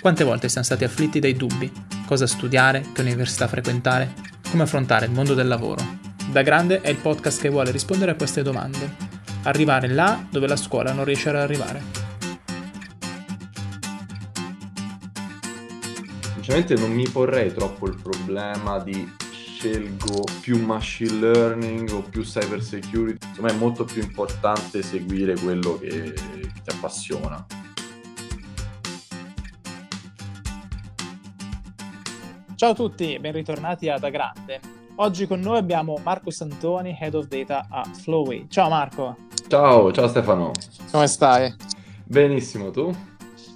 Quante volte siamo stati afflitti dai dubbi? Cosa studiare? Che università frequentare? Come affrontare il mondo del lavoro? Da Grande è il podcast che vuole rispondere a queste domande. Arrivare là dove la scuola non riesce ad arrivare. Sinceramente non mi porrei troppo il problema di scelgo più machine learning o più cyber security. Secondo me è molto più importante seguire quello che, ti appassiona. Ciao a tutti, ben ritornati a Da Grande. Oggi con noi abbiamo Marco Santoni, Head of Data a Floway. Ciao Marco. Ciao, ciao Stefano. Come stai? Benissimo, tu?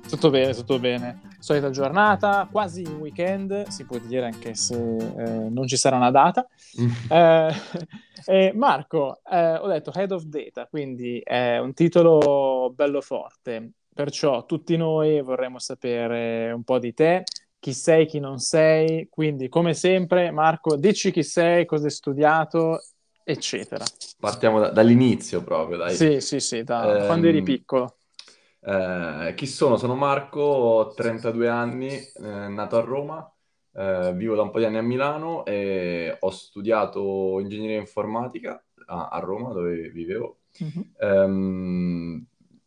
Tutto bene, tutto bene. Solita giornata, quasi weekend, si può dire anche se eh, non ci sarà una data. eh, eh, Marco, eh, ho detto Head of Data, quindi è un titolo bello forte, perciò tutti noi vorremmo sapere un po' di te, chi sei, chi non sei. Quindi, come sempre, Marco, dici chi sei, cosa hai studiato, eccetera. Partiamo da, dall'inizio proprio, dai. Sì, sì, sì, da um, quando eri piccolo. Eh, chi sono? Sono Marco, ho 32 anni, eh, nato a Roma, eh, vivo da un po' di anni a Milano e ho studiato ingegneria informatica a, a Roma, dove vivevo. Mm-hmm.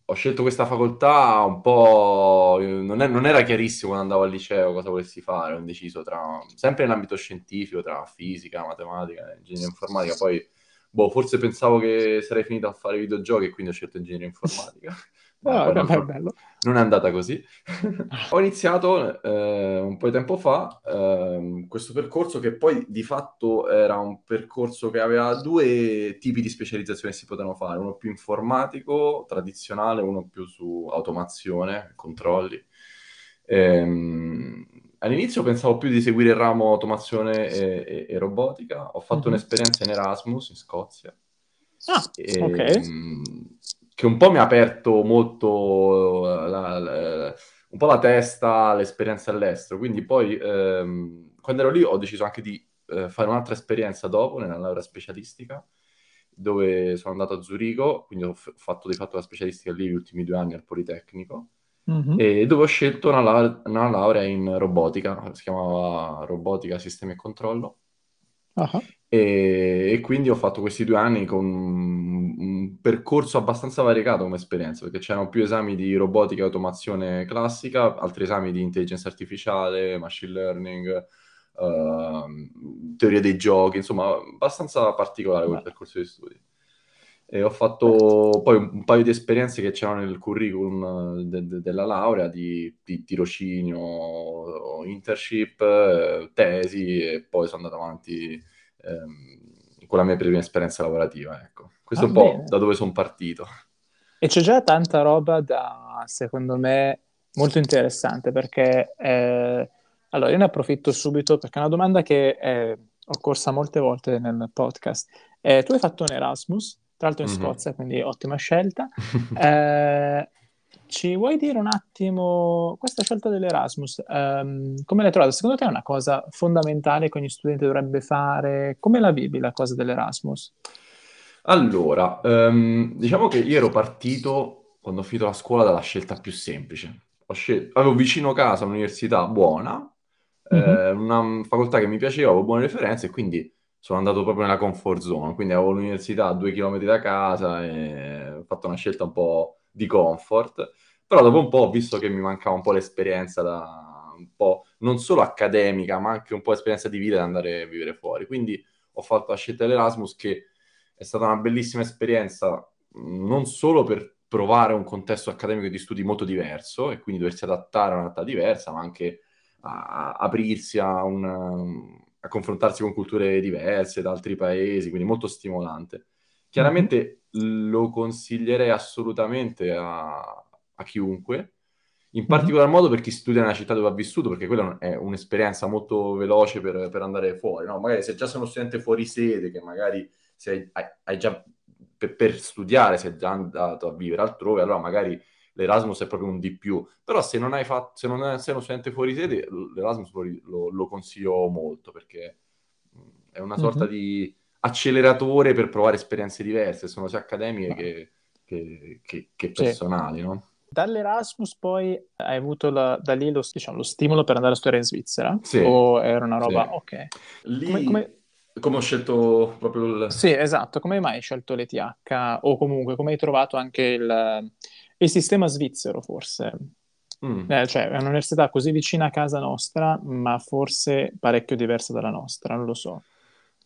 Ho scelto questa facoltà un po'... Non, è, non, era chiarissimo quando andavo al liceo cosa volessi fare, ho indeciso tra... sempre in ambito scientifico, tra fisica, matematica, ingegneria informatica, poi boh, forse pensavo che sarei finito a fare videogiochi e quindi ho scelto ingegneria informatica. Oh, non, è bello. non è andata così. Ho iniziato eh, un po' di tempo fa eh, questo percorso che poi di fatto era un percorso che aveva due tipi di specializzazioni che si potevano fare, uno più informatico, tradizionale, uno più su automazione, controlli. Ehm, all'inizio pensavo più di seguire il ramo automazione e, e, e robotica, ho fatto mm-hmm. un'esperienza in Erasmus in Scozia. Ah, e, ok. Ehm, che un po' mi ha aperto molto eh, la, la, un po' la testa all'esperienza all'estero. Quindi poi, ehm, quando ero lì, ho deciso anche di eh, fare un'altra esperienza dopo, nella laurea specialistica, dove sono andato a Zurigo, quindi ho f- fatto di fatto la specialistica lì gli ultimi due anni al Politecnico, mm-hmm. e dove ho scelto una, la- una laurea in robotica, si chiamava Robotica, Sistemi e Controllo. Uh-huh. E, e, quindi ho fatto questi due anni con un percorso abbastanza variegato come esperienza, perché c'erano più esami di robotica e automazione classica, altri esami di intelligenza artificiale, machine learning, uh, teoria dei giochi, insomma, abbastanza particolare quel percorso di studi. E ho fatto poi un, paio di esperienze che c'erano nel curriculum de- de- della laurea di, di tirocinio, internship, eh, tesi e poi sono andato avanti ehm, con la mia prima esperienza lavorativa. Ecco. Questo ah, è un bene. po' da dove sono partito. E c'è già tanta roba da, secondo me, molto interessante perché, eh, allora io ne approfitto subito perché è una domanda che è occorsa molte volte nel podcast. Eh, tu hai fatto un Erasmus, tra l'altro in mm-hmm. Scozia, quindi ottima scelta. eh, ci vuoi dire un attimo questa scelta dell'Erasmus? Um, come l'hai trovata? Secondo te è una cosa fondamentale che ogni studente dovrebbe fare? Come la vivi la cosa dell'Erasmus? Allora, um, diciamo che io ero partito quando ho finito la scuola dalla scelta più semplice. Scel- avevo vicino casa un'università buona, mm-hmm. eh, una facoltà che mi piaceva, avevo buone referenze e quindi sono andato proprio nella comfort zone. Quindi avevo l'università a due chilometri da casa e ho fatto una scelta un po' di comfort, però dopo un po' ho visto che mi mancava un po' l'esperienza da un po' non solo accademica, ma anche un po' l'esperienza di vita da andare a vivere fuori. Quindi ho fatto la scelta dell'Erasmus che è stata una bellissima esperienza non solo per provare un contesto accademico di studi molto diverso e quindi doversi adattare a una realtà diversa, ma anche a, aprirsi a, un, a confrontarsi con culture diverse da altri paesi, quindi molto stimolante. Chiaramente mm-hmm. lo consiglierei assolutamente a, a chiunque, in mhm. particolar modo per chi studia nella città dove ha vissuto, perché quella è un'esperienza molto veloce per, per andare fuori. No? Magari se già sei uno studente fuori sede, che magari sei, hai, hai, già per, per, studiare, sei già andato a vivere altrove, allora magari l'Erasmus è proprio un di più. Però se non, hai fatto, se non sei uno studente fuori sede, l'Erasmus lo, lo, consiglio molto, perché è una sorta mm-hmm. di acceleratore per provare esperienze diverse, sono sia accademiche che, che, che, che personali, sì. no? dall'Erasmus poi hai avuto la, da lì lo, diciamo, lo, stimolo per andare a studiare in Svizzera? Sì. O era una roba... Sì. Ok. Lì... Come, come... come ho scelto proprio il... Sì, esatto. Come mai hai scelto l'ETH? O comunque, come hai trovato anche il, il sistema svizzero, forse? Mm. Eh, cioè, è un'università così vicina a casa nostra, ma forse parecchio diversa dalla nostra, non lo so.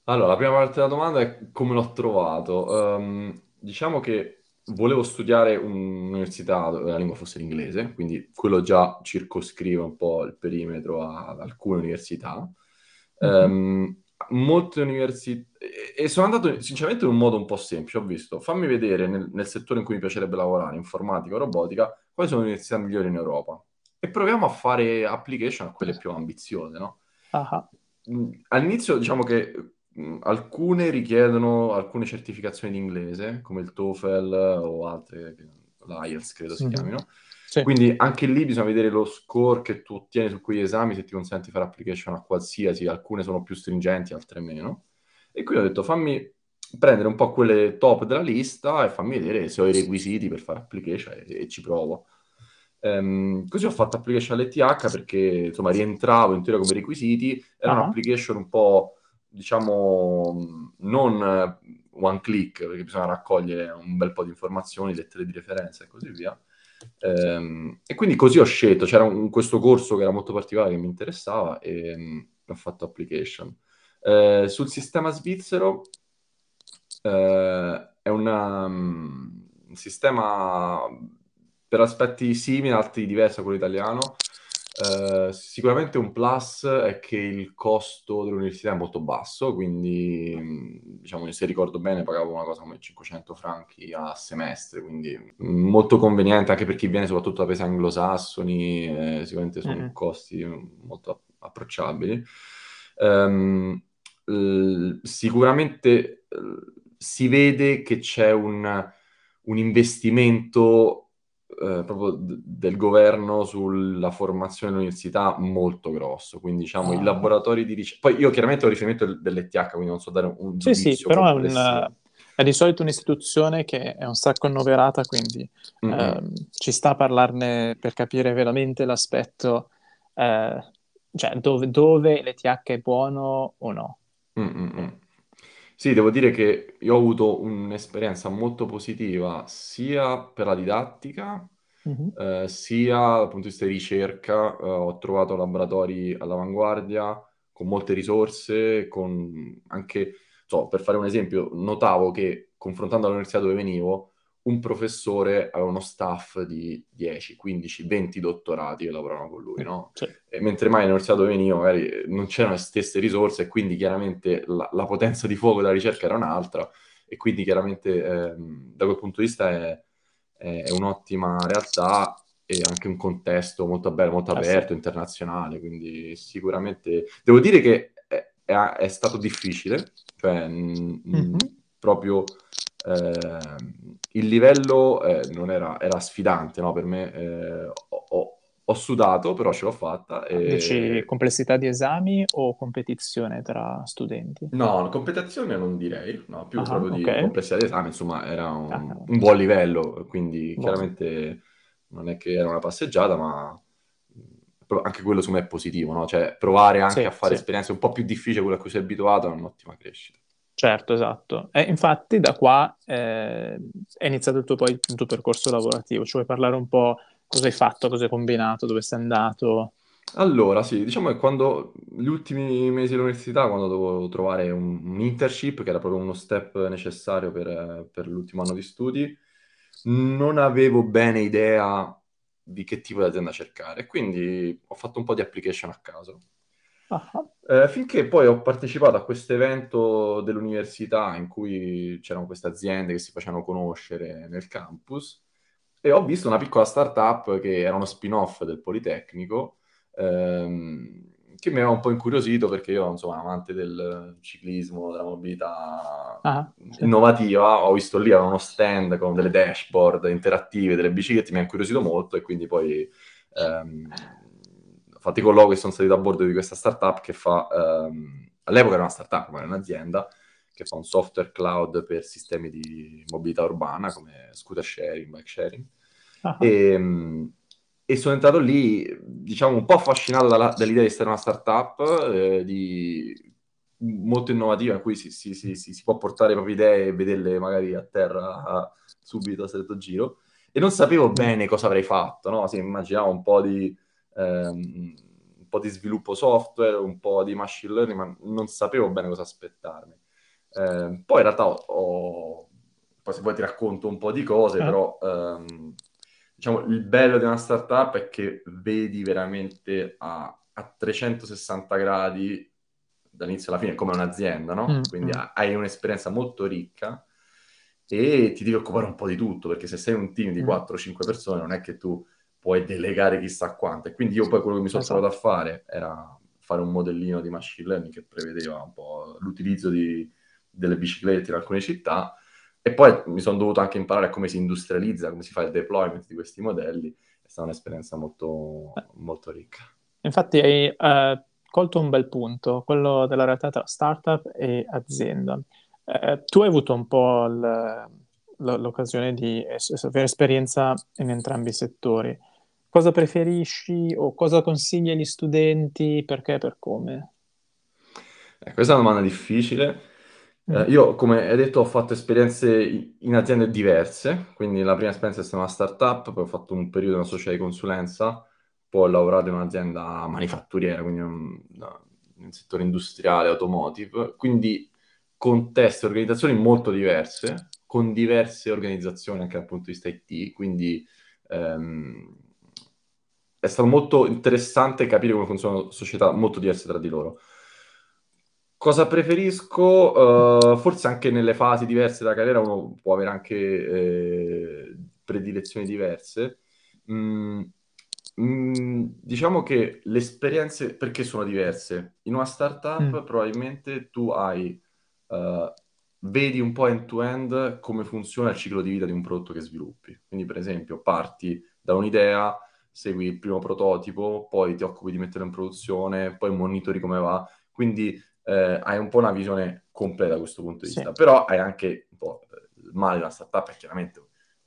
Allora, la prima parte della domanda è come l'ho trovato. Um, diciamo che volevo studiare un'università dove la lingua fosse l'inglese, quindi quello già circoscrive un po' il perimetro ad alcune università. Mm-hmm. Molte università e sono andato sinceramente in un modo un po' semplice. Ho visto, fammi vedere nel, nel, settore in cui mi piacerebbe lavorare, informatica o robotica, quali sono le università migliori in Europa e proviamo a fare application a quelle più ambiziose, no? Uh-huh. All'inizio diciamo che alcune richiedono alcune certificazioni di inglese, come il TOEFL o altre, l'IELTS credo si mm-hmm. chiamino. Sì. Quindi anche lì bisogna vedere lo score che tu ottieni su quegli esami se ti consenti di fare application a qualsiasi, alcune sono più stringenti, altre meno. E quindi ho detto fammi prendere un po' quelle top della lista e fammi vedere se ho i requisiti per fare application e, e ci provo. Um, così ho fatto application all'ETH perché insomma rientravo in teoria come requisiti, era uh-huh. un'application un po' diciamo, non one click, perché bisogna raccogliere un bel po' di informazioni, lettere di referenza e così via. Ehm, e quindi così ho scelto, c'era un, questo corso che era molto particolare che mi interessava e um, ho fatto application. Eh, sul sistema svizzero eh, è una, um, un sistema per aspetti simili, altri diversi da quello italiano, Uh, sicuramente un plus è che il costo dell'università è molto basso, quindi diciamo se ricordo bene pagavo una cosa come 500 franchi a semestre, quindi molto conveniente anche per chi viene soprattutto da paesi anglosassoni, eh, sicuramente sono mm-hmm. costi molto approcciabili. Um, l- sicuramente l- si vede che c'è un, un investimento eh, proprio d- del governo sulla formazione dell'università molto grosso, quindi diciamo i ah. laboratori di ricerca. Poi io chiaramente ho riferimento dell'ETH, quindi non so dare un Sì, sì, però è, un, è, di solito un'istituzione che è un sacco annoverata, quindi mm-hmm. eh, ci sta a parlarne per capire veramente l'aspetto, eh, cioè dove, dove l'ETH è buono o no. Mm-hmm. Sì, devo dire che io ho avuto un'esperienza molto positiva sia per la didattica, Mhm. eh, sia dal punto di vista di ricerca. Eh, ho trovato laboratori all'avanguardia, con molte risorse, con anche, so, per fare un esempio, notavo che confrontando l'università dove venivo, un professore aveva uno staff di 10, 15, 20 dottorati che lavoravano con lui, no? Sì. mentre mai all'università dove venivo magari non c'erano le stesse risorse e quindi chiaramente la, la potenza di fuoco della ricerca era un'altra e quindi chiaramente ehm, da quel punto di vista è, è, è, un'ottima realtà e anche un contesto molto bello, molto aperto, ah, sì. internazionale, quindi sicuramente devo dire che è, è stato difficile, cioè mm-hmm. proprio eh, il livello eh, non era, era, sfidante no? per me. Eh, ho, ho, sudato, però ce l'ho fatta. E... Dici complessità di esami o competizione tra studenti? No, competizione non direi, no, più ah, proprio okay. di complessità di esami, insomma, era un, ah, un buon livello, quindi buon. chiaramente non è che era una passeggiata, ma anche quello secondo me è positivo, no? Cioè provare anche sì, a fare sì. esperienze un po' più difficili, quelle a cui sei abituato, è un'ottima crescita. Certo, esatto. E infatti da qua eh, è iniziato il tuo, poi, il tuo percorso lavorativo. Ci vuoi parlare un po' cosa hai fatto, cosa hai combinato, dove sei andato? Allora, sì, diciamo che quando gli ultimi mesi dell'università, quando dovevo trovare un, un internship, che era proprio uno step necessario per, per l'ultimo anno di studi, non avevo bene idea di che tipo di azienda cercare. Quindi ho fatto un po' di application a caso. Uh-huh. Eh, finché poi ho partecipato a questo evento dell'università in cui c'erano queste aziende che si facevano conoscere nel campus e ho visto una piccola startup che era uno spin-off del Politecnico ehm, che mi aveva un po' incuriosito perché io sono amante del ciclismo, della mobilità ah, sì. innovativa, ho visto lì uno stand con delle dashboard interattive, delle biciclette, mi ha incuriosito molto e quindi poi ehm, Infatti con Logo sono salito a bordo di questa startup che fa, ehm, all'epoca era una startup, ma era un'azienda, che fa un software cloud per sistemi di mobilità urbana come scooter sharing, bike sharing. uh-huh. e, e, sono entrato lì, diciamo, un po' affascinato dalla, dall'idea di essere una startup eh, di, molto innovativa in cui si, si, si, si, può portare le proprie idee e vederle magari a terra a, subito a stretto giro. E non sapevo bene cosa avrei fatto, no? Si immaginavo un po' di... Ehm, un po' di sviluppo software, un po' di machine learning, ma non sapevo bene cosa aspettarmi. Eh, poi in realtà ho, ho, poi se vuoi ti racconto un po' di cose, eh. però ehm, diciamo il bello di una startup è che vedi veramente a, a 360 gradi dall'inizio alla fine come un'azienda, no? Mm, Quindi mm. hai un'esperienza molto ricca e ti devi occupare un po' di tutto, perché se sei un team di mm. 4-5 persone non è che tu puoi delegare chissà quanto. E quindi io poi quello che mi sono esatto. trovato a fare era fare un modellino di machine learning che prevedeva un po' l'utilizzo di, delle biciclette in alcune città e poi mi sono dovuto anche imparare come si industrializza, come si fa il deployment di questi modelli. È stata un'esperienza molto, molto ricca. Infatti hai uh, colto un bel punto, quello della realtà tra startup e azienda. Uh, tu hai avuto un po' l- l'occasione di avere esperienza in entrambi i settori cosa preferisci o cosa consigli agli studenti, perché e per come? Eh, questa è una domanda difficile. Mm. Eh, io, come hai detto, ho fatto esperienze in aziende diverse, quindi la prima esperienza è stata una startup, poi ho fatto un periodo in una società di consulenza, poi ho lavorato in un'azienda manifatturiera, quindi un, nel settore industriale, automotive, quindi contesti e organizzazioni molto diverse, con diverse organizzazioni anche dal punto di vista IT, quindi ehm, è stato molto interessante capire come funzionano società molto diverse tra di loro. Cosa preferisco? Uh, forse anche nelle fasi diverse della carriera uno può avere anche eh, predilezioni diverse. Mm, mm, diciamo che le esperienze, perché sono diverse? In una startup mm. probabilmente tu hai, uh, vedi un po' end-to-end come funziona il ciclo di vita di un prodotto che sviluppi. Quindi per esempio parti da un'idea, segui il primo prototipo, poi ti occupi di metterlo in produzione, poi monitori come va. Quindi eh, hai un po' una visione completa da questo punto di vista. Sì. Però hai anche un po' il male di una startup, è chiaramente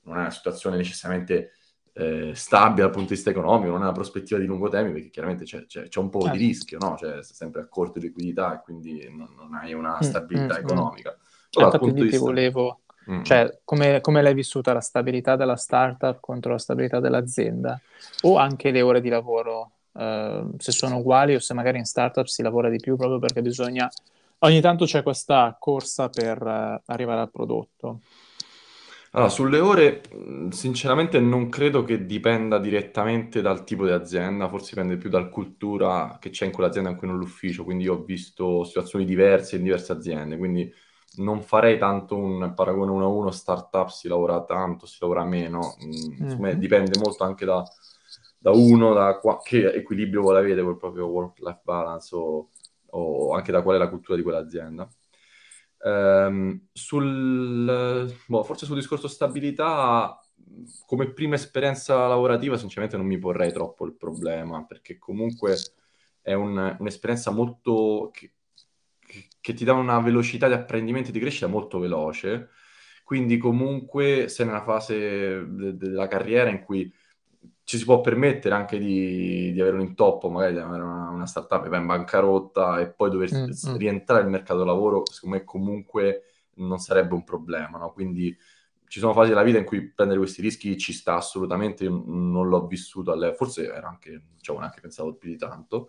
non è una situazione necessariamente eh, stabile dal punto di vista economico, non è una prospettiva di lungo termine, perché chiaramente c'è, c'è, c'è un po' certo. di rischio, no? Cioè, sei sempre a corto di liquidità e quindi non, non hai una mm, stabilità mm, mm. economica. Mm. Però, Infatti, ti vista... volevo Mm. Cioè, come, come, l'hai vissuta la stabilità della startup contro la stabilità dell'azienda? O anche le ore di lavoro, eh, se sono uguali o se magari in startup si lavora di più proprio perché bisogna... Ogni tanto c'è questa corsa per uh, arrivare al prodotto. Allora, sulle ore, sinceramente non credo che dipenda direttamente dal tipo di azienda, forse dipende più dalla cultura che c'è in quell'azienda anche in l'ufficio, quindi ho visto situazioni diverse in diverse aziende, quindi non farei tanto un paragone uno a uno, startup si lavora tanto, si lavora meno, mm-hmm. dipende molto anche da, da uno, da qua, che equilibrio vuole avere col proprio work-life balance o, o, anche da qual è la cultura di quell'azienda. Um, sul, boh, forse sul discorso stabilità, come prima esperienza lavorativa, sinceramente non mi porrei troppo il problema, perché comunque è un, un'esperienza molto... Che, che ti dà una velocità di apprendimento e di crescita molto veloce. Quindi comunque sei nella fase de- della carriera in cui ci si può permettere anche di, di avere un intoppo, magari di avere una, una startup che va in bancarotta e poi dover mm, mm. rientrare nel mercato del lavoro, secondo me comunque non sarebbe un problema, no? Quindi ci sono fasi della vita in cui prendere questi rischi ci sta assolutamente, non l'ho vissuto all'epoca, forse era anche, diciamo, neanche pensavo più di tanto,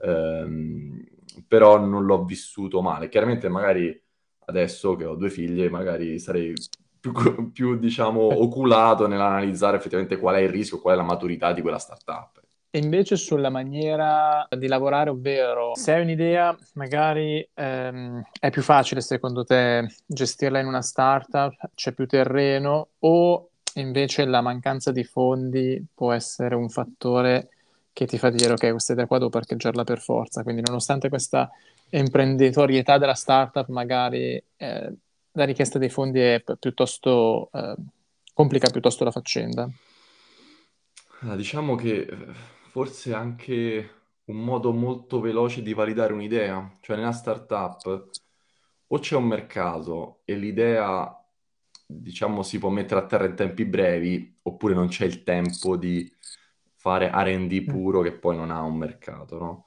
ehm, però non l'ho vissuto male. Chiaramente magari adesso che ho due figlie, magari sarei più, più diciamo, oculato nell'analizzare effettivamente qual è il rischio, qual è la maturità di quella startup. E invece sulla maniera di lavorare, ovvero se hai un'idea, magari ehm, è più facile secondo te gestirla in una startup, c'è più terreno o invece la mancanza di fondi può essere un fattore che ti fa dire ok, questa idea qua devo parcheggiarla per forza. Quindi nonostante questa imprenditorietà della startup, magari eh, la richiesta dei fondi è piuttosto eh, complica piuttosto la faccenda. diciamo che eh, forse anche un modo molto veloce di validare un'idea, cioè nella startup o c'è un mercato e l'idea diciamo, si può mettere a terra in tempi brevi, oppure non c'è il tempo di fare R&D mm. puro che poi non ha un mercato, no?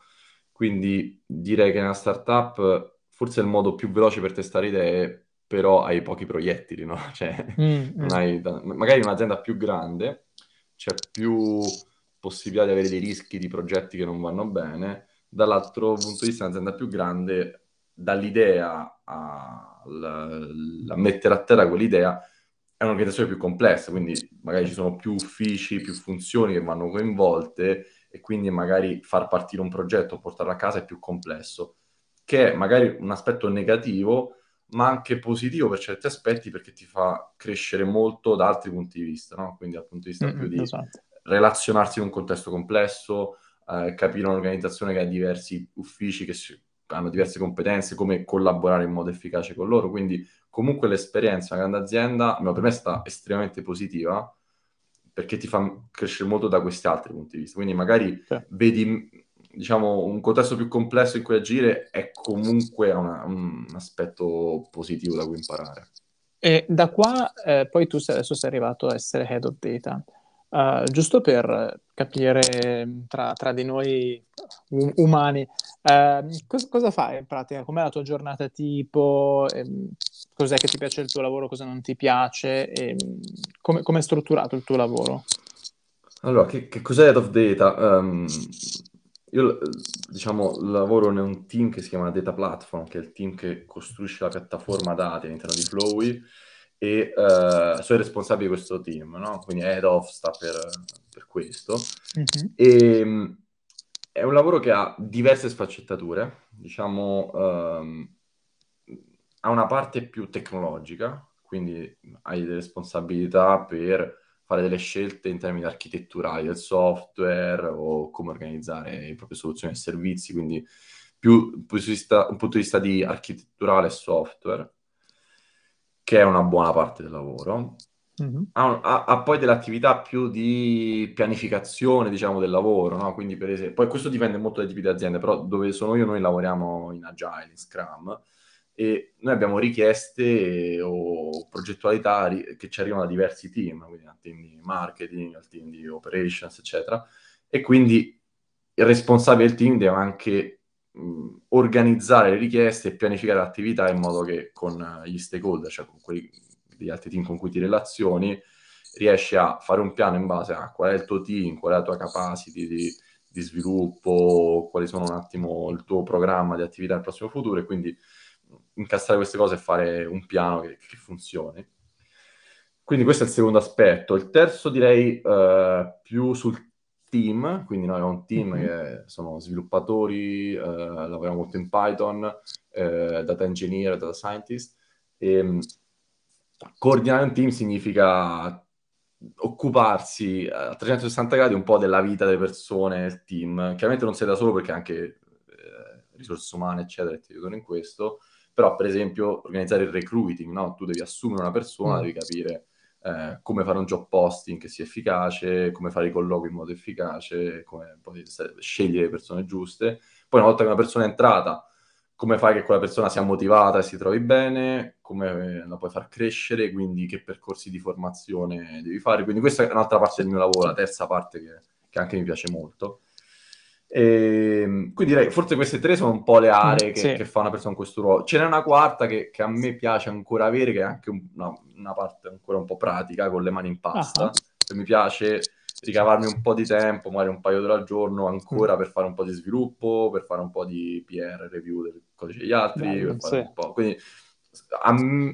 Quindi direi che nella startup forse è il modo più veloce per testare idee, però hai pochi proiettili, no? Cioè, mm, mm. Hai, magari un'azienda più grande c'è più possibilità di avere dei rischi di progetti che non vanno bene, dall'altro punto di vista un'azienda più grande, dall'idea a, a mettere a terra quell'idea, è un'organizzazione più complessa, quindi magari ci sono più uffici, più funzioni che vanno coinvolte e quindi magari far partire un progetto o portarlo a casa è più complesso, che è magari un aspetto negativo, ma anche positivo per certi aspetti perché ti fa crescere molto da altri punti di vista, no? Quindi dal punto di vista mm-hmm, più di esatto. relazionarsi in un contesto complesso, eh, capire un'organizzazione che ha diversi uffici che hanno diverse competenze, come collaborare in modo efficace con loro. Quindi comunque l'esperienza una grande azienda, per me è stata estremamente positiva perché ti fa crescere molto da questi altri punti di vista. Quindi magari sì. vedi diciamo, un contesto più complesso in cui agire è comunque una, un aspetto positivo da cui imparare. E da qua eh, poi tu adesso sei arrivato a essere head of data. Uh, giusto per capire tra, tra di noi um, umani, uh, cos- cosa fai in pratica? Com'è la tua giornata tipo? Ehm, cos'è che ti piace del tuo lavoro? Cosa non ti piace? E, mm, come, come è strutturato il tuo lavoro? Allora, che, che cos'è Head of Data? Um, io, diciamo, lavoro in un team che si chiama Data Platform, che è il team che costruisce la piattaforma dati all'interno di Flowy, e uh, sono responsabile di questo team, no? Quindi head of sta per, per questo. Mm-hmm. E, è un lavoro che ha diverse sfaccettature, diciamo, um, ha una parte più tecnologica, quindi hai delle responsabilità per fare delle scelte in termini architetturali del software o come organizzare le proprie soluzioni e servizi, quindi più di vista, un punto di, vista di architetturale e software che è una buona parte del lavoro. Mm-hmm. Ha, ha, ha, poi delle attività più di pianificazione, diciamo, del lavoro, no? Quindi, per esempio, poi questo dipende molto dai tipi di aziende, però dove sono io noi lavoriamo in Agile, in Scrum, e noi abbiamo richieste o progettualità che ci arrivano da diversi team, quindi al team di marketing, al team di operations, eccetera, e quindi il responsabile del team deve anche mh, organizzare le richieste e pianificare l'attività in modo che con gli stakeholder, cioè con quelli degli altri team con cui ti relazioni, riesci a fare un piano in base a qual è il tuo team, qual è la tua capacity di, di sviluppo, quali sono un attimo il tuo programma di attività nel prossimo futuro e quindi incastrare queste cose e fare un piano che, che funzioni. Quindi questo è il secondo aspetto. Il terzo direi uh, più sul team, quindi noi abbiamo un team mm-hmm. che sono sviluppatori, eh, lavoriamo molto in Python, eh, data engineer, data scientist, e ehm, coordinare un team significa occuparsi a 360 gradi un po' della vita delle persone nel team. Chiaramente non sei da solo perché anche eh, risorse umane, eccetera, ti aiutano in questo, però per esempio organizzare il recruiting, no? Tu devi assumere una persona, mm. devi capire eh, come fare un job posting che sia efficace, come fare i colloqui in modo efficace, come poi scegliere le persone giuste. Poi una volta che una persona è entrata, come fai che quella persona sia motivata e si trovi bene, come la puoi far crescere, quindi che percorsi di formazione devi fare. Quindi questa è un'altra parte del mio lavoro, la terza parte che, che anche mi piace molto. E, ehm, quindi direi, forse queste tre sono un po' le aree che, sì. che fa una persona in questo ruolo. Ce n'è una quarta che, che, a me piace ancora avere, che è anche una, una parte ancora un po' pratica, con le mani in pasta. Uh-huh. Cioè, mi piace ricavarmi un po' di tempo, magari un paio d'ore al giorno ancora mm. per fare un po' di sviluppo, per fare un po' di PR, review del codice degli altri, Bello, sì. Quindi a,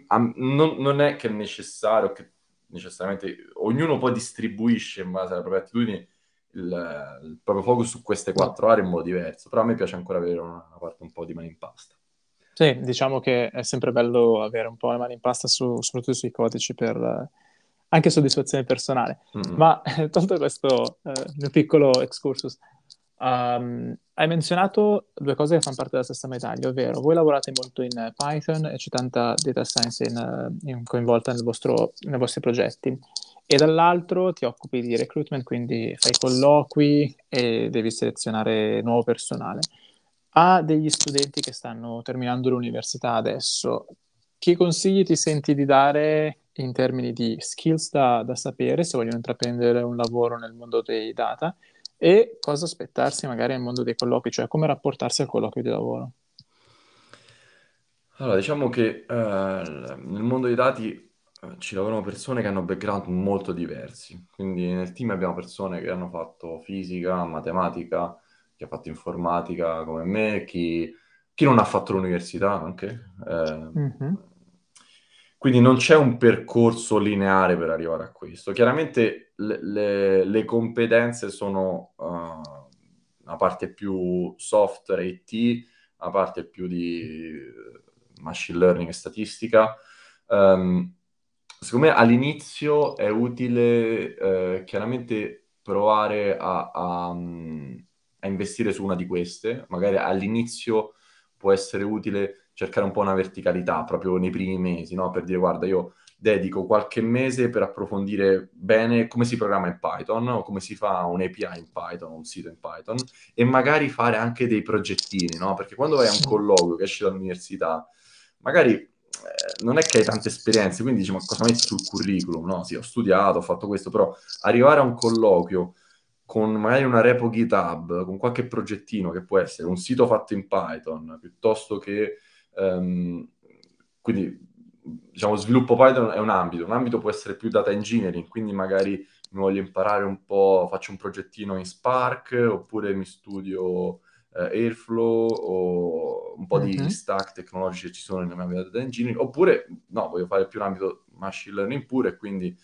a, non, non, è che è necessario che necessariamente ognuno poi distribuisce in base alle proprie attitudini il, il proprio focus su queste quattro aree in modo diverso, però a me piace ancora avere una, una parte un po' di mani in pasta. Sì, diciamo che è sempre bello avere un po' le mani in pasta, su, soprattutto sui codici, per anche soddisfazione personale. Mm-hmm. Ma tolto questo eh, mio piccolo excursus, um, hai menzionato due cose che fanno parte della stessa medaglia, ovvero voi lavorate molto in Python e c'è tanta data science in, in coinvolta vostro, nei vostri progetti e dall'altro ti occupi di recruitment, quindi fai colloqui e devi selezionare nuovo personale. A degli studenti che stanno terminando l'università adesso, che consigli ti senti di dare in termini di skills da, da sapere se vogliono intraprendere un lavoro nel mondo dei data e cosa aspettarsi magari nel mondo dei colloqui, cioè come rapportarsi al colloquio di lavoro. Allora, diciamo che eh, nel mondo dei dati eh, ci lavorano persone che hanno background molto diversi, quindi nel team abbiamo persone che hanno fatto fisica, matematica, chi ha fatto informatica come me, chi, chi non ha fatto l'università anche. Eh, mm-hmm. Quindi non c'è un percorso lineare per arrivare a questo. Chiaramente le, le, le competenze sono uh, una parte più software IT, una parte più di machine learning e statistica. Um, secondo me all'inizio è utile eh, chiaramente provare a, a, a, investire su una di queste, magari all'inizio può essere utile cercare un po' una verticalità proprio nei primi mesi, no? per dire guarda io dedico qualche mese per approfondire bene come si programma in Python o come si fa un API in Python, un sito in Python e magari fare anche dei progettini, no? perché quando vai a un colloquio che esci dall'università magari non è che hai tante esperienze, quindi dici ma cosa metti sul curriculum? No, sì, ho studiato, ho fatto questo, però arrivare a un colloquio con magari una repo GitHub, con qualche progettino che può essere un sito fatto in Python, piuttosto che... Um, quindi, diciamo, sviluppo Python è un ambito, un ambito può essere più data engineering, quindi magari mi voglio imparare un po', faccio un progettino in Spark, oppure mi studio eh, Airflow o un po' mm-hmm. di stack tecnologici che ci sono nell'ambito data engineering, oppure no, voglio fare più l'ambito machine learning pure e quindi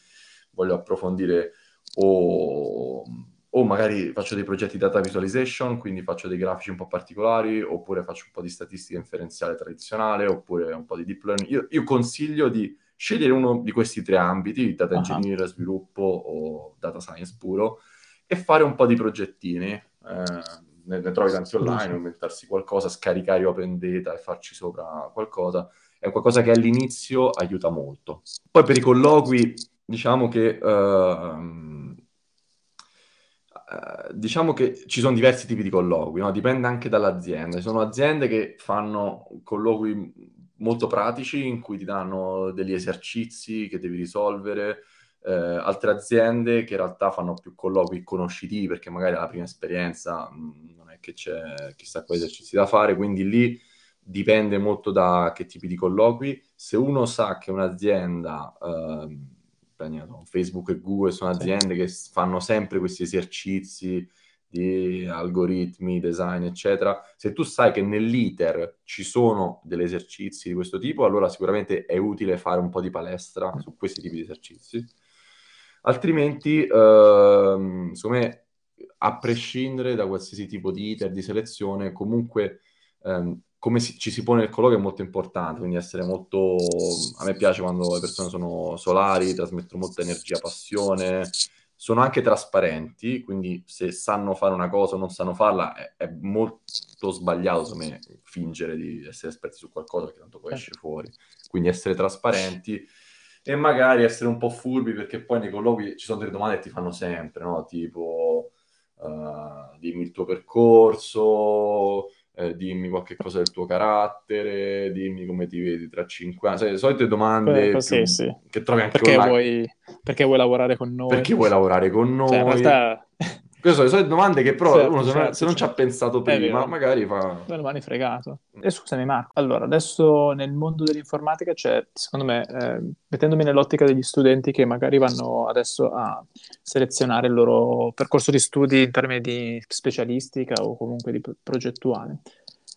voglio approfondire o, o magari faccio dei progetti data visualization, quindi faccio dei grafici un po' particolari, oppure faccio un po' di statistica inferenziale tradizionale, oppure un po' di deep learning. Io, io consiglio di scegliere uno di questi tre ambiti, data engineering, uh-huh. sviluppo o data science puro, e fare un po' di progettini. Eh, ne, ne trovi tanti online, inventarsi qualcosa, scaricare open data e farci sopra qualcosa, è qualcosa che all'inizio aiuta molto. Poi per i colloqui, diciamo che... Uh, diciamo che ci sono diversi tipi di colloqui, no? dipende anche dall'azienda. Ci sono aziende che fanno colloqui molto pratici in cui ti danno degli esercizi che devi risolvere, eh, altre aziende che in realtà fanno più colloqui conoscitivi perché magari la prima esperienza mh, mm, non è che c'è chissà quali esercizi da fare, quindi lì dipende molto da che tipi di colloqui. Se uno sa che un'azienda, eh, Facebook e Google sono aziende che fanno sempre questi esercizi di algoritmi, design, eccetera, se tu sai che nell'iter ci sono degli esercizi di questo tipo, allora sicuramente è utile fare un po' di palestra su questi tipi di esercizi. Altrimenti, ehm, secondo me, a prescindere da qualsiasi tipo di iter di selezione, comunque ehm, come si, ci si pone nel colloquio è molto importante, quindi essere molto... A me piace quando le persone sono solari, trasmettono molta energia, passione, sono anche trasparenti, quindi se sanno fare una cosa o non sanno farla è, è molto sbagliato, secondo me, fingere di essere esperti su qualcosa che tanto poi esce fuori. Quindi essere trasparenti e magari essere un po' furbi perché poi nei colloqui ci sono delle domande che ti fanno sempre, no? Tipo uh, dimmi il tuo percorso, eh, dimmi qualche cosa del tuo carattere, dimmi come ti vedi tra cinque anni, sai, le solite domande più, sì, sì. che trovi anche perché vuoi, perché vuoi lavorare con noi? Perché vuoi lavorare con noi? Cioè, in realtà queste sono le solite domande che però certo, uno se, certo, se non certo. ci ha certo. pensato prima, magari fa... Me lo fregato. E scusami Marco, allora adesso nel mondo dell'informatica c'è, secondo me, eh, mettendomi nell'ottica degli studenti che magari vanno adesso a selezionare il loro percorso di studi in termini di specialistica o comunque di progettuale.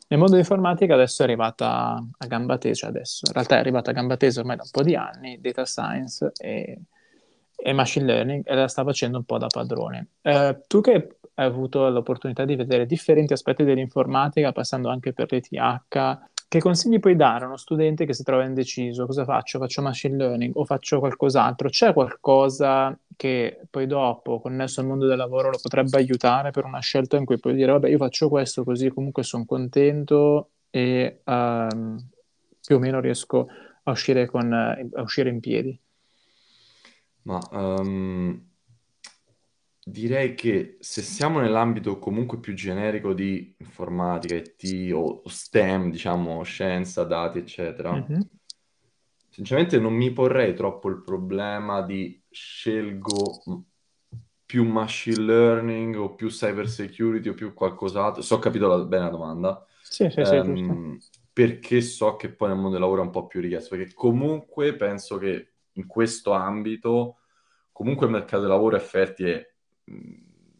Nel mondo dell'informatica adesso è arrivata a gamba tesa, cioè adesso, in realtà è arrivata a gamba tesa ormai da un po' di anni, data science e e machine learning e la sta facendo un po' da padrone. Eh, tu che hai avuto l'opportunità di vedere differenti aspetti dell'informatica, passando anche per l'ETH, che consigli puoi dare a uno studente che si trova indeciso? Cosa faccio? Faccio machine learning o faccio qualcos'altro? C'è qualcosa che poi dopo, connesso al mondo del lavoro, lo potrebbe aiutare per una scelta in cui puoi dire, vabbè, io faccio questo così comunque sono contento e um, più o meno riesco a uscire, con, a uscire in piedi? Ma um, direi che se siamo nell'ambito comunque più generico di informatica, IT o STEM, diciamo scienza, dati, eccetera, mm-hmm. sinceramente non mi porrei troppo il problema di scelgo più machine learning o più cyber security o più qualcos'altro. So ho capito la, bene la domanda. Sì, sì, sì, um, perché so che poi nel mondo del lavoro è un po' più richiesto, perché comunque penso che in questo ambito comunque il mercato del lavoro è fertile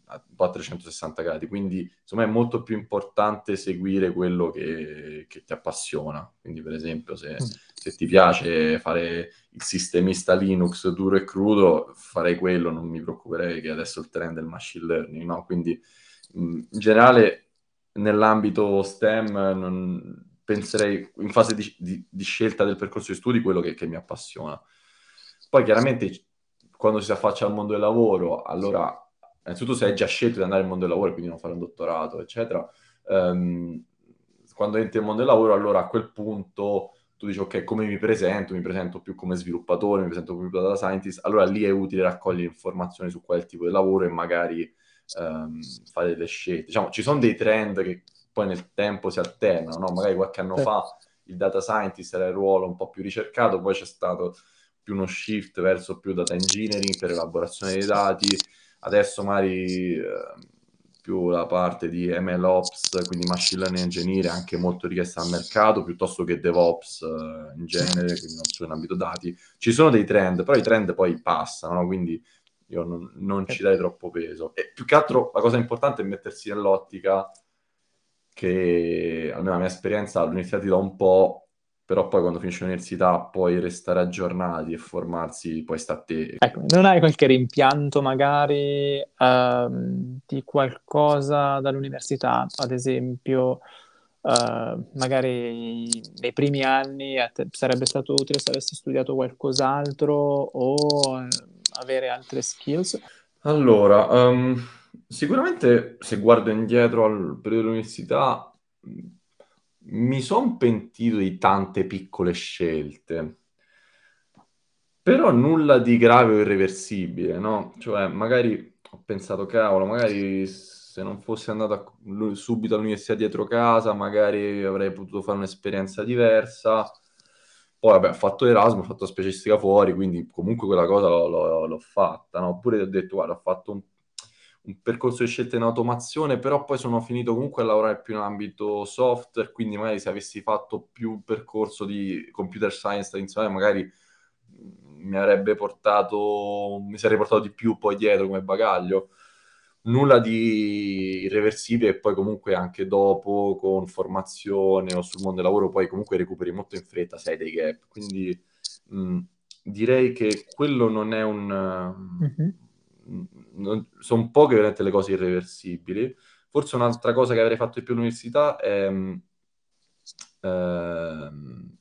a 360 gradi, quindi insomma è molto più importante seguire quello che, che ti appassiona. Quindi per esempio se, mm. se, ti piace fare il sistemista Linux duro e crudo, farei quello, non mi preoccuperei che adesso il trend è il machine learning, no? Quindi in generale nell'ambito STEM non, penserei in fase di, di, di, scelta del percorso di studi quello che, che mi appassiona. Poi chiaramente quando si affaccia al mondo del lavoro, allora innanzitutto se hai già scelto di andare nel mondo del lavoro, quindi non fare un dottorato, eccetera, um, quando entri nel mondo del lavoro, allora a quel punto tu dici ok, come mi presento? Mi presento più come sviluppatore, mi presento più come data scientist, allora lì è utile raccogliere informazioni su quel tipo di lavoro e magari um, fare delle scelte. Diciamo, ci sono dei trend che poi nel tempo si alternano, no? magari qualche anno fa il data scientist era il ruolo un po' più ricercato, poi c'è stato più uno shift verso più data engineering per elaborazione dei dati, adesso magari eh, più la parte di MLOps, quindi machine learning engineer, anche molto richiesta al mercato, piuttosto che DevOps eh, in genere, quindi non solo in ambito dati. Ci sono dei trend, però i trend poi passano, no? quindi io non, non ci dai troppo peso. E più che altro la cosa importante è mettersi nell'ottica che, almeno la mia esperienza all'università ti dà un po', però poi quando finisci l'università puoi restare aggiornati e formarsi, poi sta a te. Ecco, non hai qualche rimpianto magari uh, di qualcosa dall'università, ad esempio, uh, magari nei primi anni sarebbe stato utile se avessi studiato qualcos'altro o uh, avere altre skills? Allora, um, sicuramente se guardo indietro al periodo dell'università mi sono pentito di tante piccole scelte, però nulla di grave o irreversibile, no? Cioè, magari ho pensato, cavolo, magari se non fossi andato a, subito all'università dietro casa, magari avrei potuto fare un'esperienza diversa. Poi, vabbè, ho fatto Erasmus, ho fatto specialistica fuori, quindi comunque quella cosa l'ho, l'ho, l'ho fatta, no? Oppure ho detto, guarda, ho fatto un un percorso di scelta in automazione, però poi sono finito comunque a lavorare più in ambito software, quindi magari se avessi fatto più un percorso di computer science tradizionale, magari mm, mi avrebbe portato, mi sarei portato di più poi dietro come bagaglio. Nulla di irreversibile e poi comunque anche dopo con formazione o sul mondo del lavoro poi comunque recuperi molto in fretta se hai dei gap. Quindi mh, mm, direi che quello non è un... Mm-hmm sono poche veramente le cose irreversibili. Forse un'altra cosa che avrei fatto di più all'università è eh,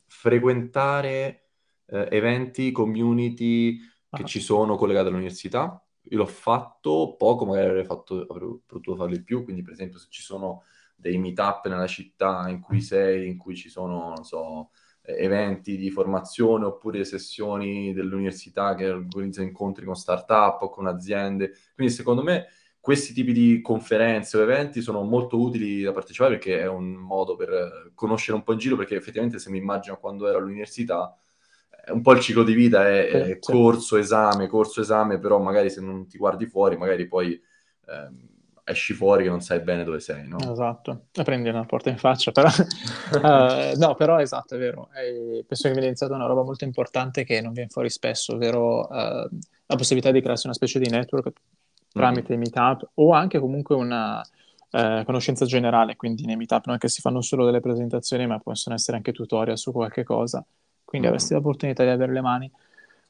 frequentare eh, eventi, community che ah. ci sono collegati all'università. Io l'ho fatto poco, magari avrei, fatto, avrei potuto farlo di più, quindi per esempio se ci sono dei meetup nella città in cui sei, in cui ci sono, non so, eventi di formazione oppure sessioni dell'università che organizzano incontri con start-up o con aziende. Quindi secondo me questi tipi di conferenze o eventi sono molto utili da partecipare perché è un modo per conoscere un po' in giro, perché effettivamente se mi immagino quando ero all'università, un po' il ciclo di vita è, è corso, esame, corso, esame, però magari se non ti guardi fuori, magari poi... Eh, esci fuori che non sai bene dove sei, no? Esatto, e prendi una porta in faccia, però... uh, no, però esatto, è vero. E penso che viene iniziata una roba molto importante che non viene fuori spesso, ovvero uh, la possibilità di crearsi una specie di network tramite mm. meetup o anche comunque una uh, conoscenza generale, quindi nei meetup non è che si fanno solo delle presentazioni, ma possono essere anche tutorial su qualche cosa, quindi mm. avresti l'opportunità di avere le mani.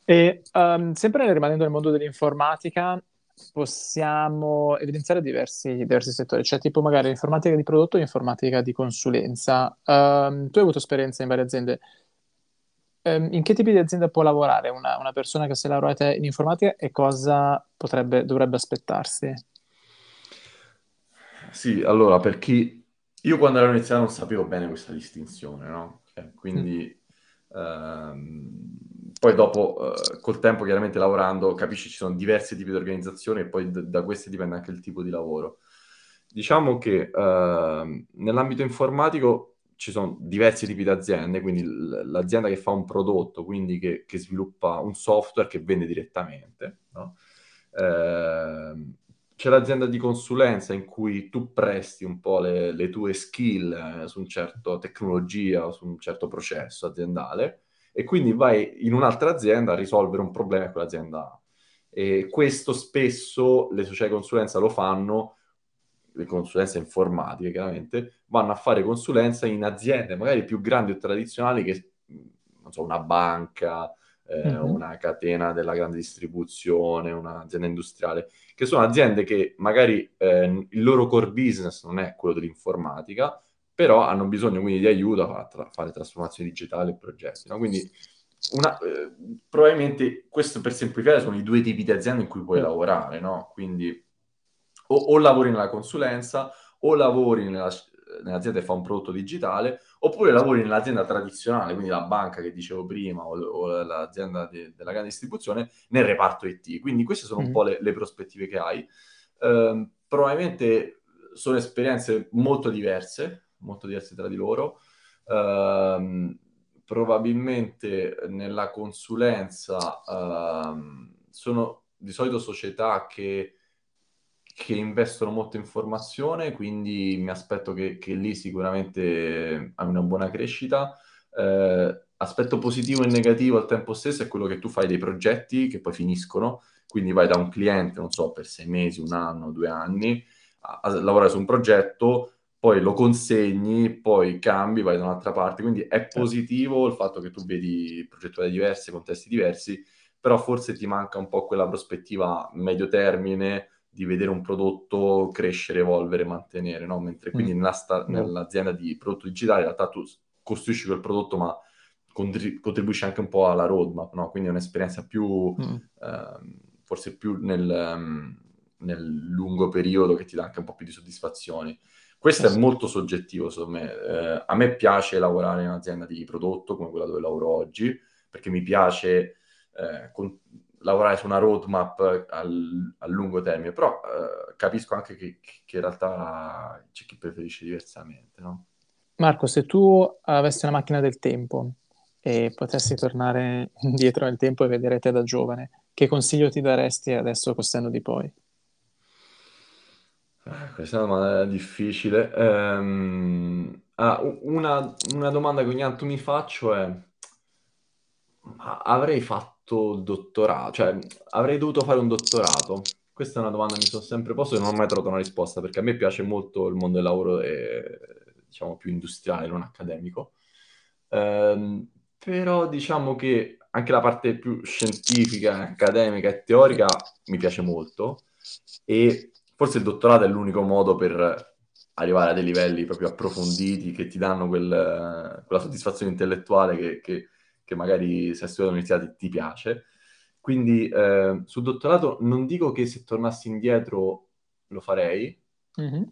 E um, sempre rimanendo nel mondo dell'informatica, possiamo evidenziare diversi, diversi, settori, cioè tipo magari informatica di prodotto e informatica di consulenza. Um, tu hai avuto esperienza in varie aziende. Um, in che tipi di azienda può lavorare una, una persona che si è laureata in informatica e cosa potrebbe, dovrebbe aspettarsi? Sì, allora, per chi... Io quando ero iniziato non sapevo bene questa distinzione, no? Eh, quindi... Mm. Um poi dopo, eh, col tempo, chiaramente lavorando, capisci ci sono diversi tipi di organizzazioni e poi d- da queste dipende anche il tipo di lavoro. Diciamo che eh, nell'ambito informatico ci sono diversi tipi di aziende, quindi l'azienda che fa un prodotto, quindi che, che sviluppa un software che vende direttamente, no? eh, c'è l'azienda di consulenza in cui tu presti un po' le, le tue skill eh, su una certa tecnologia o su un certo processo aziendale e quindi vai in un'altra azienda a risolvere un problema che quell'azienda ha. E questo spesso le società di consulenza lo fanno, le consulenze informatiche chiaramente, vanno a fare consulenza in aziende magari più grandi o tradizionali che, non so, una banca, eh, mm-hmm. una catena della grande distribuzione, un'azienda industriale, che sono aziende che magari eh, il loro core business non è quello dell'informatica, però hanno bisogno quindi di aiuto a tra- fare trasformazioni digitali e progetti. No? Quindi una, eh, probabilmente questo per semplificare sono i due tipi di aziende in cui puoi mm. lavorare, no? Quindi o, o lavori nella consulenza o lavori nella, nell'azienda che fa un prodotto digitale, oppure lavori nell'azienda tradizionale, quindi la banca che dicevo prima o, o l'azienda de, della grande distribuzione, nel reparto IT. Quindi queste sono mm-hmm. un po' le, le, prospettive che hai. Eh, probabilmente sono esperienze molto diverse, molto diverse tra di loro. Eh, probabilmente nella consulenza eh, sono di solito società che che investono molto in formazione, quindi mi aspetto che, che lì sicuramente hai una buona crescita. Eh, aspetto positivo e negativo al tempo stesso è quello che tu fai dei progetti che poi finiscono, quindi vai da un cliente, non so, per sei mesi, un anno, due anni, a, a lavorare su un progetto, poi lo consegni, poi cambi, vai da un'altra parte, quindi è certo. positivo il fatto che tu vedi progettuali diversi, contesti diversi, però forse ti manca un po' quella prospettiva medio termine, di vedere un prodotto crescere, evolvere, mantenere, no? Mentre quindi mm. nella sta- nell'azienda di prodotto digitale in realtà tu costruisci quel prodotto ma contri- contribuisci anche un po' alla roadmap, no? Quindi è un'esperienza più, mm. eh, forse più nel, um, nel, lungo periodo che ti dà anche un po' più di soddisfazioni. Questo è molto soggettivo, secondo me. Eh, a me piace lavorare in un'azienda di prodotto come quella dove lavoro oggi, perché mi piace eh, con- lavorare su una roadmap al, a lungo termine, però eh, capisco anche che, che, in realtà c'è chi preferisce diversamente, no? Marco, se tu avessi una macchina del tempo e potessi tornare indietro nel tempo e vedere te da giovane, che consiglio ti daresti adesso senno di poi? Ah, questa è una domanda difficile. Um, ah, una, una domanda che ogni tanto mi faccio è avrei fatto fatto il dottorato, cioè avrei dovuto fare un dottorato? Questa è una domanda che mi sono sempre posto e non ho mai trovato una risposta perché a me piace molto il mondo del lavoro e, diciamo più industriale, non accademico. Ehm, però diciamo che anche la parte più scientifica, accademica e teorica mi piace molto e forse il dottorato è l'unico modo per arrivare a dei livelli proprio approfonditi che ti danno quel, quella soddisfazione intellettuale che, che che magari se hai studiato all'università ti, ti piace. Quindi eh, sul dottorato non dico che se tornassi indietro lo farei, mm-hmm.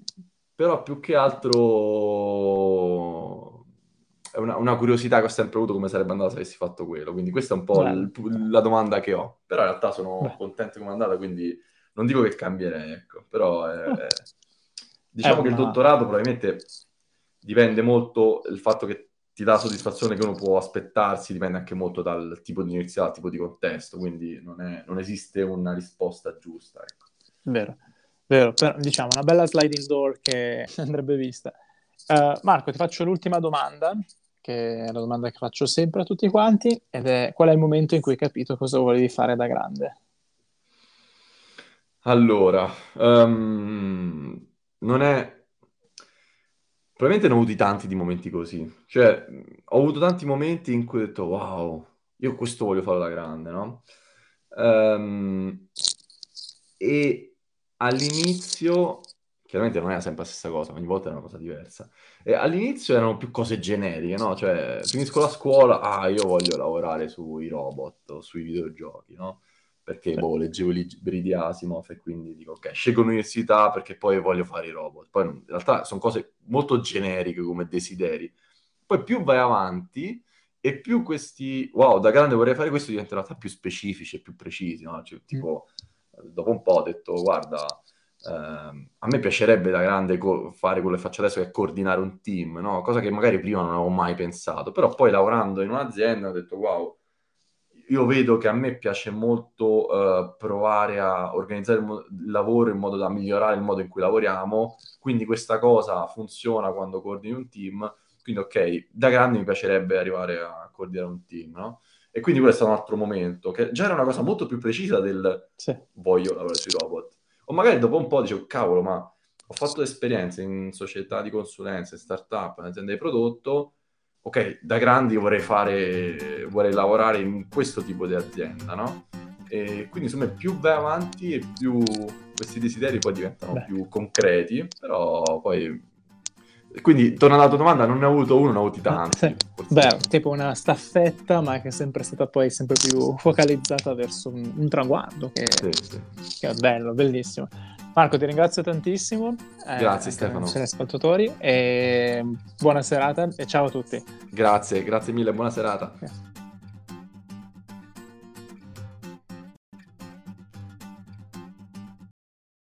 però più che altro è una, una, curiosità che ho sempre avuto come sarebbe andata se avessi fatto quello. Quindi questa è un po' il, la domanda che ho. Però in realtà sono Beh. contento come è andata, quindi non dico che cambierei, ecco. Però è, ah. diciamo è che il dottorato probabilmente dipende molto il fatto che ti dà la soddisfazione che uno può aspettarsi, dipende anche molto dal tipo di università, dal tipo di contesto, quindi non, è, non esiste una risposta giusta. Ecco. Vero, vero, però, diciamo una bella sliding door che andrebbe vista. Uh, Marco, ti faccio l'ultima domanda, che è la domanda che faccio sempre a tutti quanti, ed è qual è il momento in cui hai capito cosa volevi fare da grande? Allora, um, non è Probabilmente ne ho avuti tanti di momenti così. Cioè, ho avuto tanti momenti in cui ho detto, wow, io questo voglio fare da grande, no? Um, e all'inizio, chiaramente non era sempre la stessa cosa, ogni volta era una cosa diversa. E all'inizio erano più cose generiche, no? Cioè, finisco la scuola, ah, io voglio lavorare sui robot sui videogiochi, no? Perché boh, leggevo i libri di Asimov e quindi dico ok, scelgo l'università perché poi voglio fare i robot. Poi in realtà sono cose molto generiche come desideri. Poi più vai avanti e più questi, wow, da grande vorrei fare questo, diventano in realtà più specifici e più precisi, no? Cioè, tipo, mm. dopo un po' ho detto, guarda, Uh, a me piacerebbe da grande co- fare quello che faccio adesso, che è coordinare un team, no? cosa che magari prima non avevo mai pensato, però poi lavorando in un'azienda ho detto wow, io vedo che a me piace molto uh, provare a organizzare il, mo- il, lavoro in modo da migliorare il modo in cui lavoriamo, quindi questa cosa funziona quando coordini un team, quindi ok, da grande mi piacerebbe arrivare a coordinare un team, no? E quindi quello è un altro momento, che già era una cosa molto più precisa del sì. voglio lavorare sui robot. O magari dopo un po' dicevo, cavolo, ma ho fatto esperienze in società di consulenza, in startup, in aziende di prodotto, ok, da grandi vorrei fare, vorrei lavorare in questo tipo di azienda, no? E quindi insomma più vai avanti e più questi desideri poi diventano Beh. più concreti, però poi... Quindi, tornando alla tua domanda, non ne ho avuto uno, ne ho avuti tanti. Sì. Beh, tipo una staffetta, ma che è sempre stata poi sempre più focalizzata verso un, un traguardo, che, sì, sì. che è bello, bellissimo. Marco, ti ringrazio tantissimo. Eh, grazie eh, Stefano. Siete ascoltatori e buona serata e ciao a tutti. Grazie, grazie mille, buona serata.